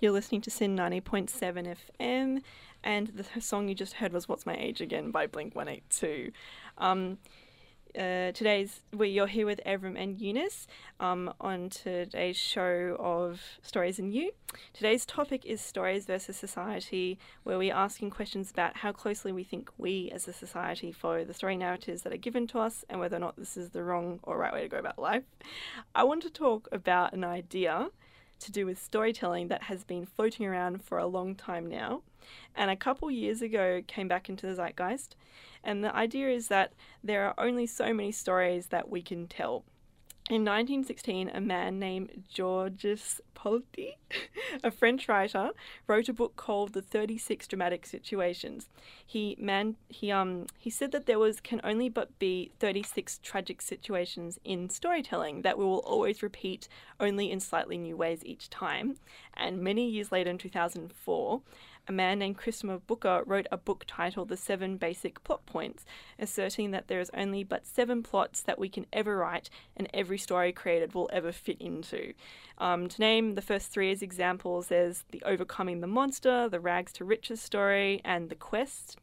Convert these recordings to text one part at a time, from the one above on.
You're listening to SYN 90.7 FM, and the song you just heard was What's My Age Again by Blink 182. Um, uh, today's we you're here with Evram and Eunice um, on today's show of Stories and You. Today's topic is stories versus society, where we're asking questions about how closely we think we as a society follow the story narratives that are given to us and whether or not this is the wrong or right way to go about life. I want to talk about an idea to do with storytelling that has been floating around for a long time now, and a couple years ago came back into the zeitgeist. And the idea is that there are only so many stories that we can tell. In 1916, a man named Georges Polti, a French writer, wrote a book called The 36 Dramatic Situations. He man he um he said that there was can only but be 36 tragic situations in storytelling that we will always repeat only in slightly new ways each time. And many years later in 2004, a man named Christopher Booker wrote a book titled The Seven Basic Plot Points, asserting that there is only but seven plots that we can ever write and every story created will ever fit into. Um, to name the first three as examples, there's The Overcoming the Monster, The Rags to Riches story, and The Quest.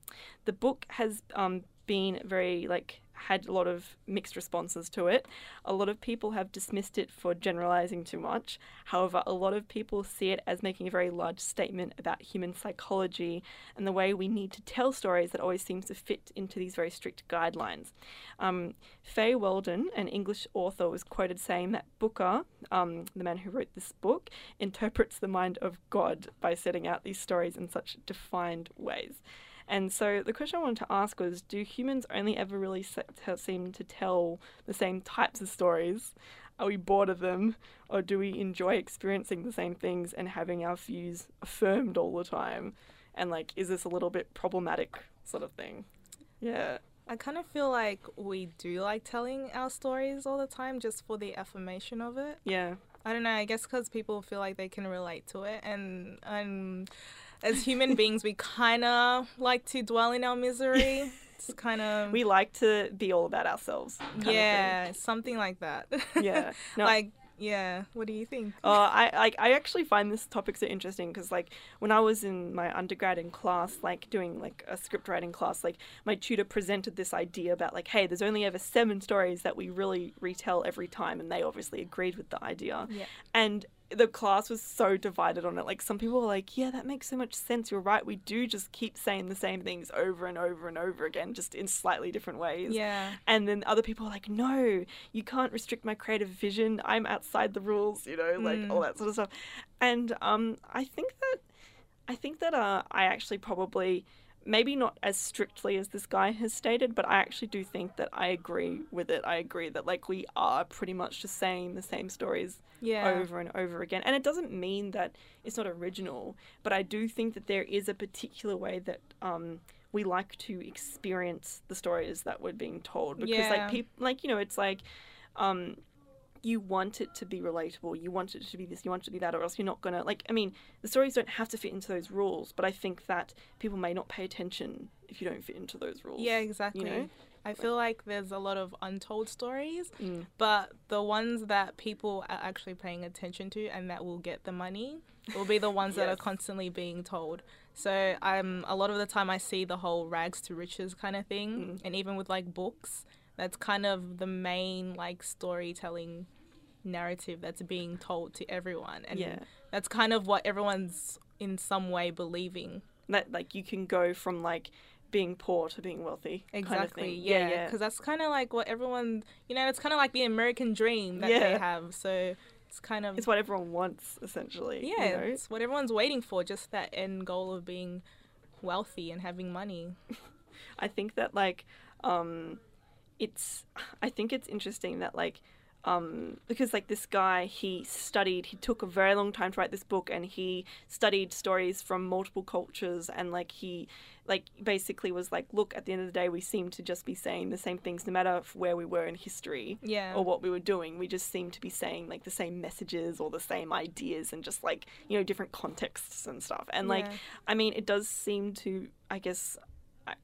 The book has um, been very like had a lot of mixed responses to it. A lot of people have dismissed it for generalizing too much. However, a lot of people see it as making a very large statement about human psychology and the way we need to tell stories that always seems to fit into these very strict guidelines. Um, Fay Weldon, an English author, was quoted saying that Booker, um, the man who wrote this book, interprets the mind of God by setting out these stories in such defined ways. And so the question I wanted to ask was do humans only ever really seem to tell the same types of stories? Are we bored of them? Or do we enjoy experiencing the same things and having our views affirmed all the time? And like, is this a little bit problematic, sort of thing? Yeah. I kind of feel like we do like telling our stories all the time just for the affirmation of it. Yeah. I don't know. I guess because people feel like they can relate to it, and and as human beings, we kind of like to dwell in our misery. It's kind of we like to be all about ourselves. Yeah, something like that. Yeah, no. like yeah. What do you think? Oh, I like I actually find this topic so interesting because like when I was in my undergrad in class, like doing like a script writing class, like my tutor presented this idea about like, hey, there's only ever seven stories that we really retell every time, and they obviously agreed with the idea. Yeah. And the class was so divided on it. Like some people were like, "Yeah, that makes so much sense. You're right. We do just keep saying the same things over and over and over again, just in slightly different ways." Yeah. And then other people were like, "No, you can't restrict my creative vision. I'm outside the rules." You know, like mm. all that sort of stuff. And um, I think that I think that uh, I actually probably maybe not as strictly as this guy has stated, but I actually do think that I agree with it. I agree that like we are pretty much just saying the same stories yeah. over and over again. And it doesn't mean that it's not original, but I do think that there is a particular way that um, we like to experience the stories that we're being told because yeah. like people like you know it's like um, you want it to be relatable, you want it to be this, you want it to be that, or else you're not gonna like. I mean, the stories don't have to fit into those rules, but I think that people may not pay attention if you don't fit into those rules. Yeah, exactly. You know? I feel like there's a lot of untold stories, mm. but the ones that people are actually paying attention to and that will get the money will be the ones yes. that are constantly being told. So I'm a lot of the time I see the whole rags to riches kind of thing, mm. and even with like books, that's kind of the main like storytelling narrative that's being told to everyone and yeah. that's kind of what everyone's in some way believing. That like you can go from like being poor to being wealthy exactly kind of yeah yeah because that's kind of like what everyone you know it's kind of like the american dream that yeah. they have. So it's kind of it's what everyone wants essentially yeah you know? it's what everyone's waiting for just that end goal of being wealthy and having money. I think that like um it's I think it's interesting that like um, because like this guy he studied he took a very long time to write this book and he studied stories from multiple cultures and like he like basically was like look at the end of the day we seem to just be saying the same things no matter where we were in history yeah. or what we were doing we just seem to be saying like the same messages or the same ideas and just like you know different contexts and stuff and like yeah. i mean it does seem to i guess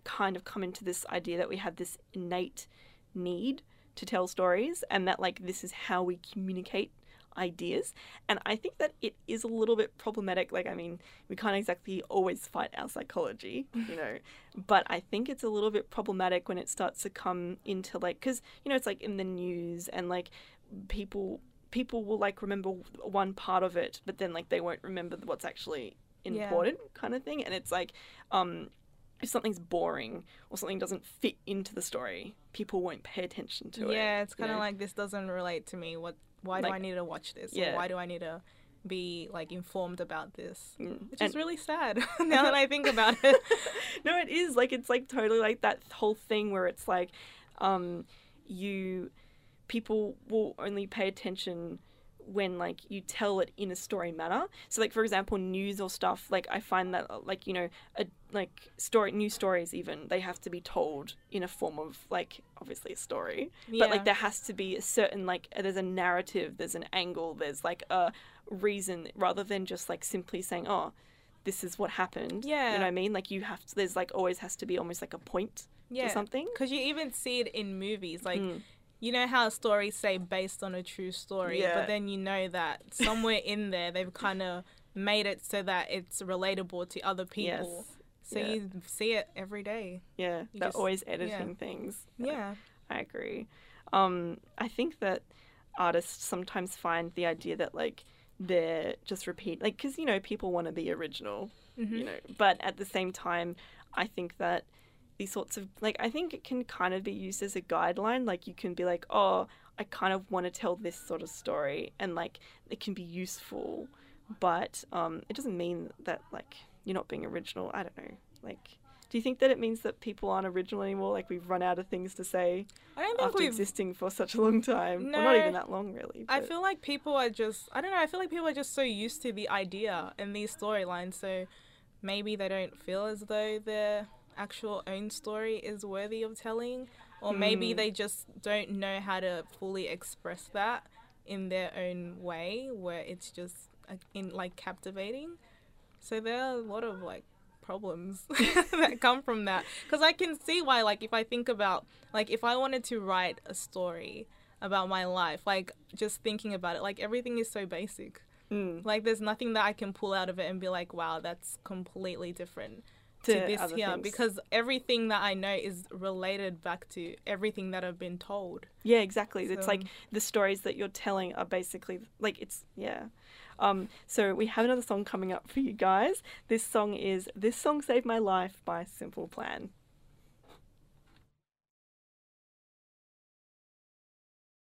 kind of come into this idea that we have this innate need to tell stories and that like this is how we communicate ideas. And I think that it is a little bit problematic. Like, I mean, we can't exactly always fight our psychology, you know, but I think it's a little bit problematic when it starts to come into like, because, you know, it's like in the news and like people. People will like remember one part of it, but then like they won't remember what's actually Yeah. important, kind of thing. And it's like, um, if something's boring or something doesn't fit into the story, people won't pay attention to it. yeah, it's kind of know? like this doesn't relate to me. What? Why do I need to watch this? Yeah. Or why do I need to be like informed about this? Mm. Which And- is really sad now that I think about it. no, it is like it's like totally like that whole thing where it's like, um, you people will only pay attention when like you tell it in a story manner. So like for example, news or stuff. Like I find that like you know a like story new stories even they have to be told in a form of like obviously a story. But like there has to be a certain like there's a narrative, there's an angle, there's like a reason rather than just like simply saying oh. This is what happened. yeah You know what I mean? Like you have to. There's like always has to be almost like a point yeah. to something. Because you even see it in movies, like. Mm. You know how stories say based on a true story, Yeah. but then you know that somewhere in there they've kind of made it so that it's relatable to other people. Yes. So Yeah. you see it every day. Yeah. You They're just- always editing things. Yeah. I agree. Um, I think that artists sometimes find the idea that like they're just repeat like because you know people want to be original, Mm-hmm. you know, but at the same time, I think that these sorts of like I think it can kind of be used as a guideline. Like you can be like, oh, I kind of want to tell this sort of story, and like it can be useful, but um, it doesn't mean that like you're not being original. I don't know. Like, do you think that it means that people aren't original anymore? Like we've run out of things to say I don't think after we've. existing for such a long time. Well, not even that long, really. I feel like people are just. I don't know. I feel like people are just so used to the idea and these storylines, so maybe they don't feel as though their actual own story is worthy of telling, or maybe Hmm. they just don't know how to fully express that in their own way, where it's just uh, in like captivating. So there are a lot of like problems that come from that because I can see why like if I think about like if I wanted to write a story about my life like just thinking about it like everything is so basic Mm, like there's nothing that I can pull out of it and be like wow that's completely different to, to, this here things. because everything that I know is related back to everything that I've been told yeah, exactly. it's like the stories that you're telling are basically like it's yeah. Um, so we have another song coming up for you guys. This song is "This Song Saved My Life" by Simple Plan.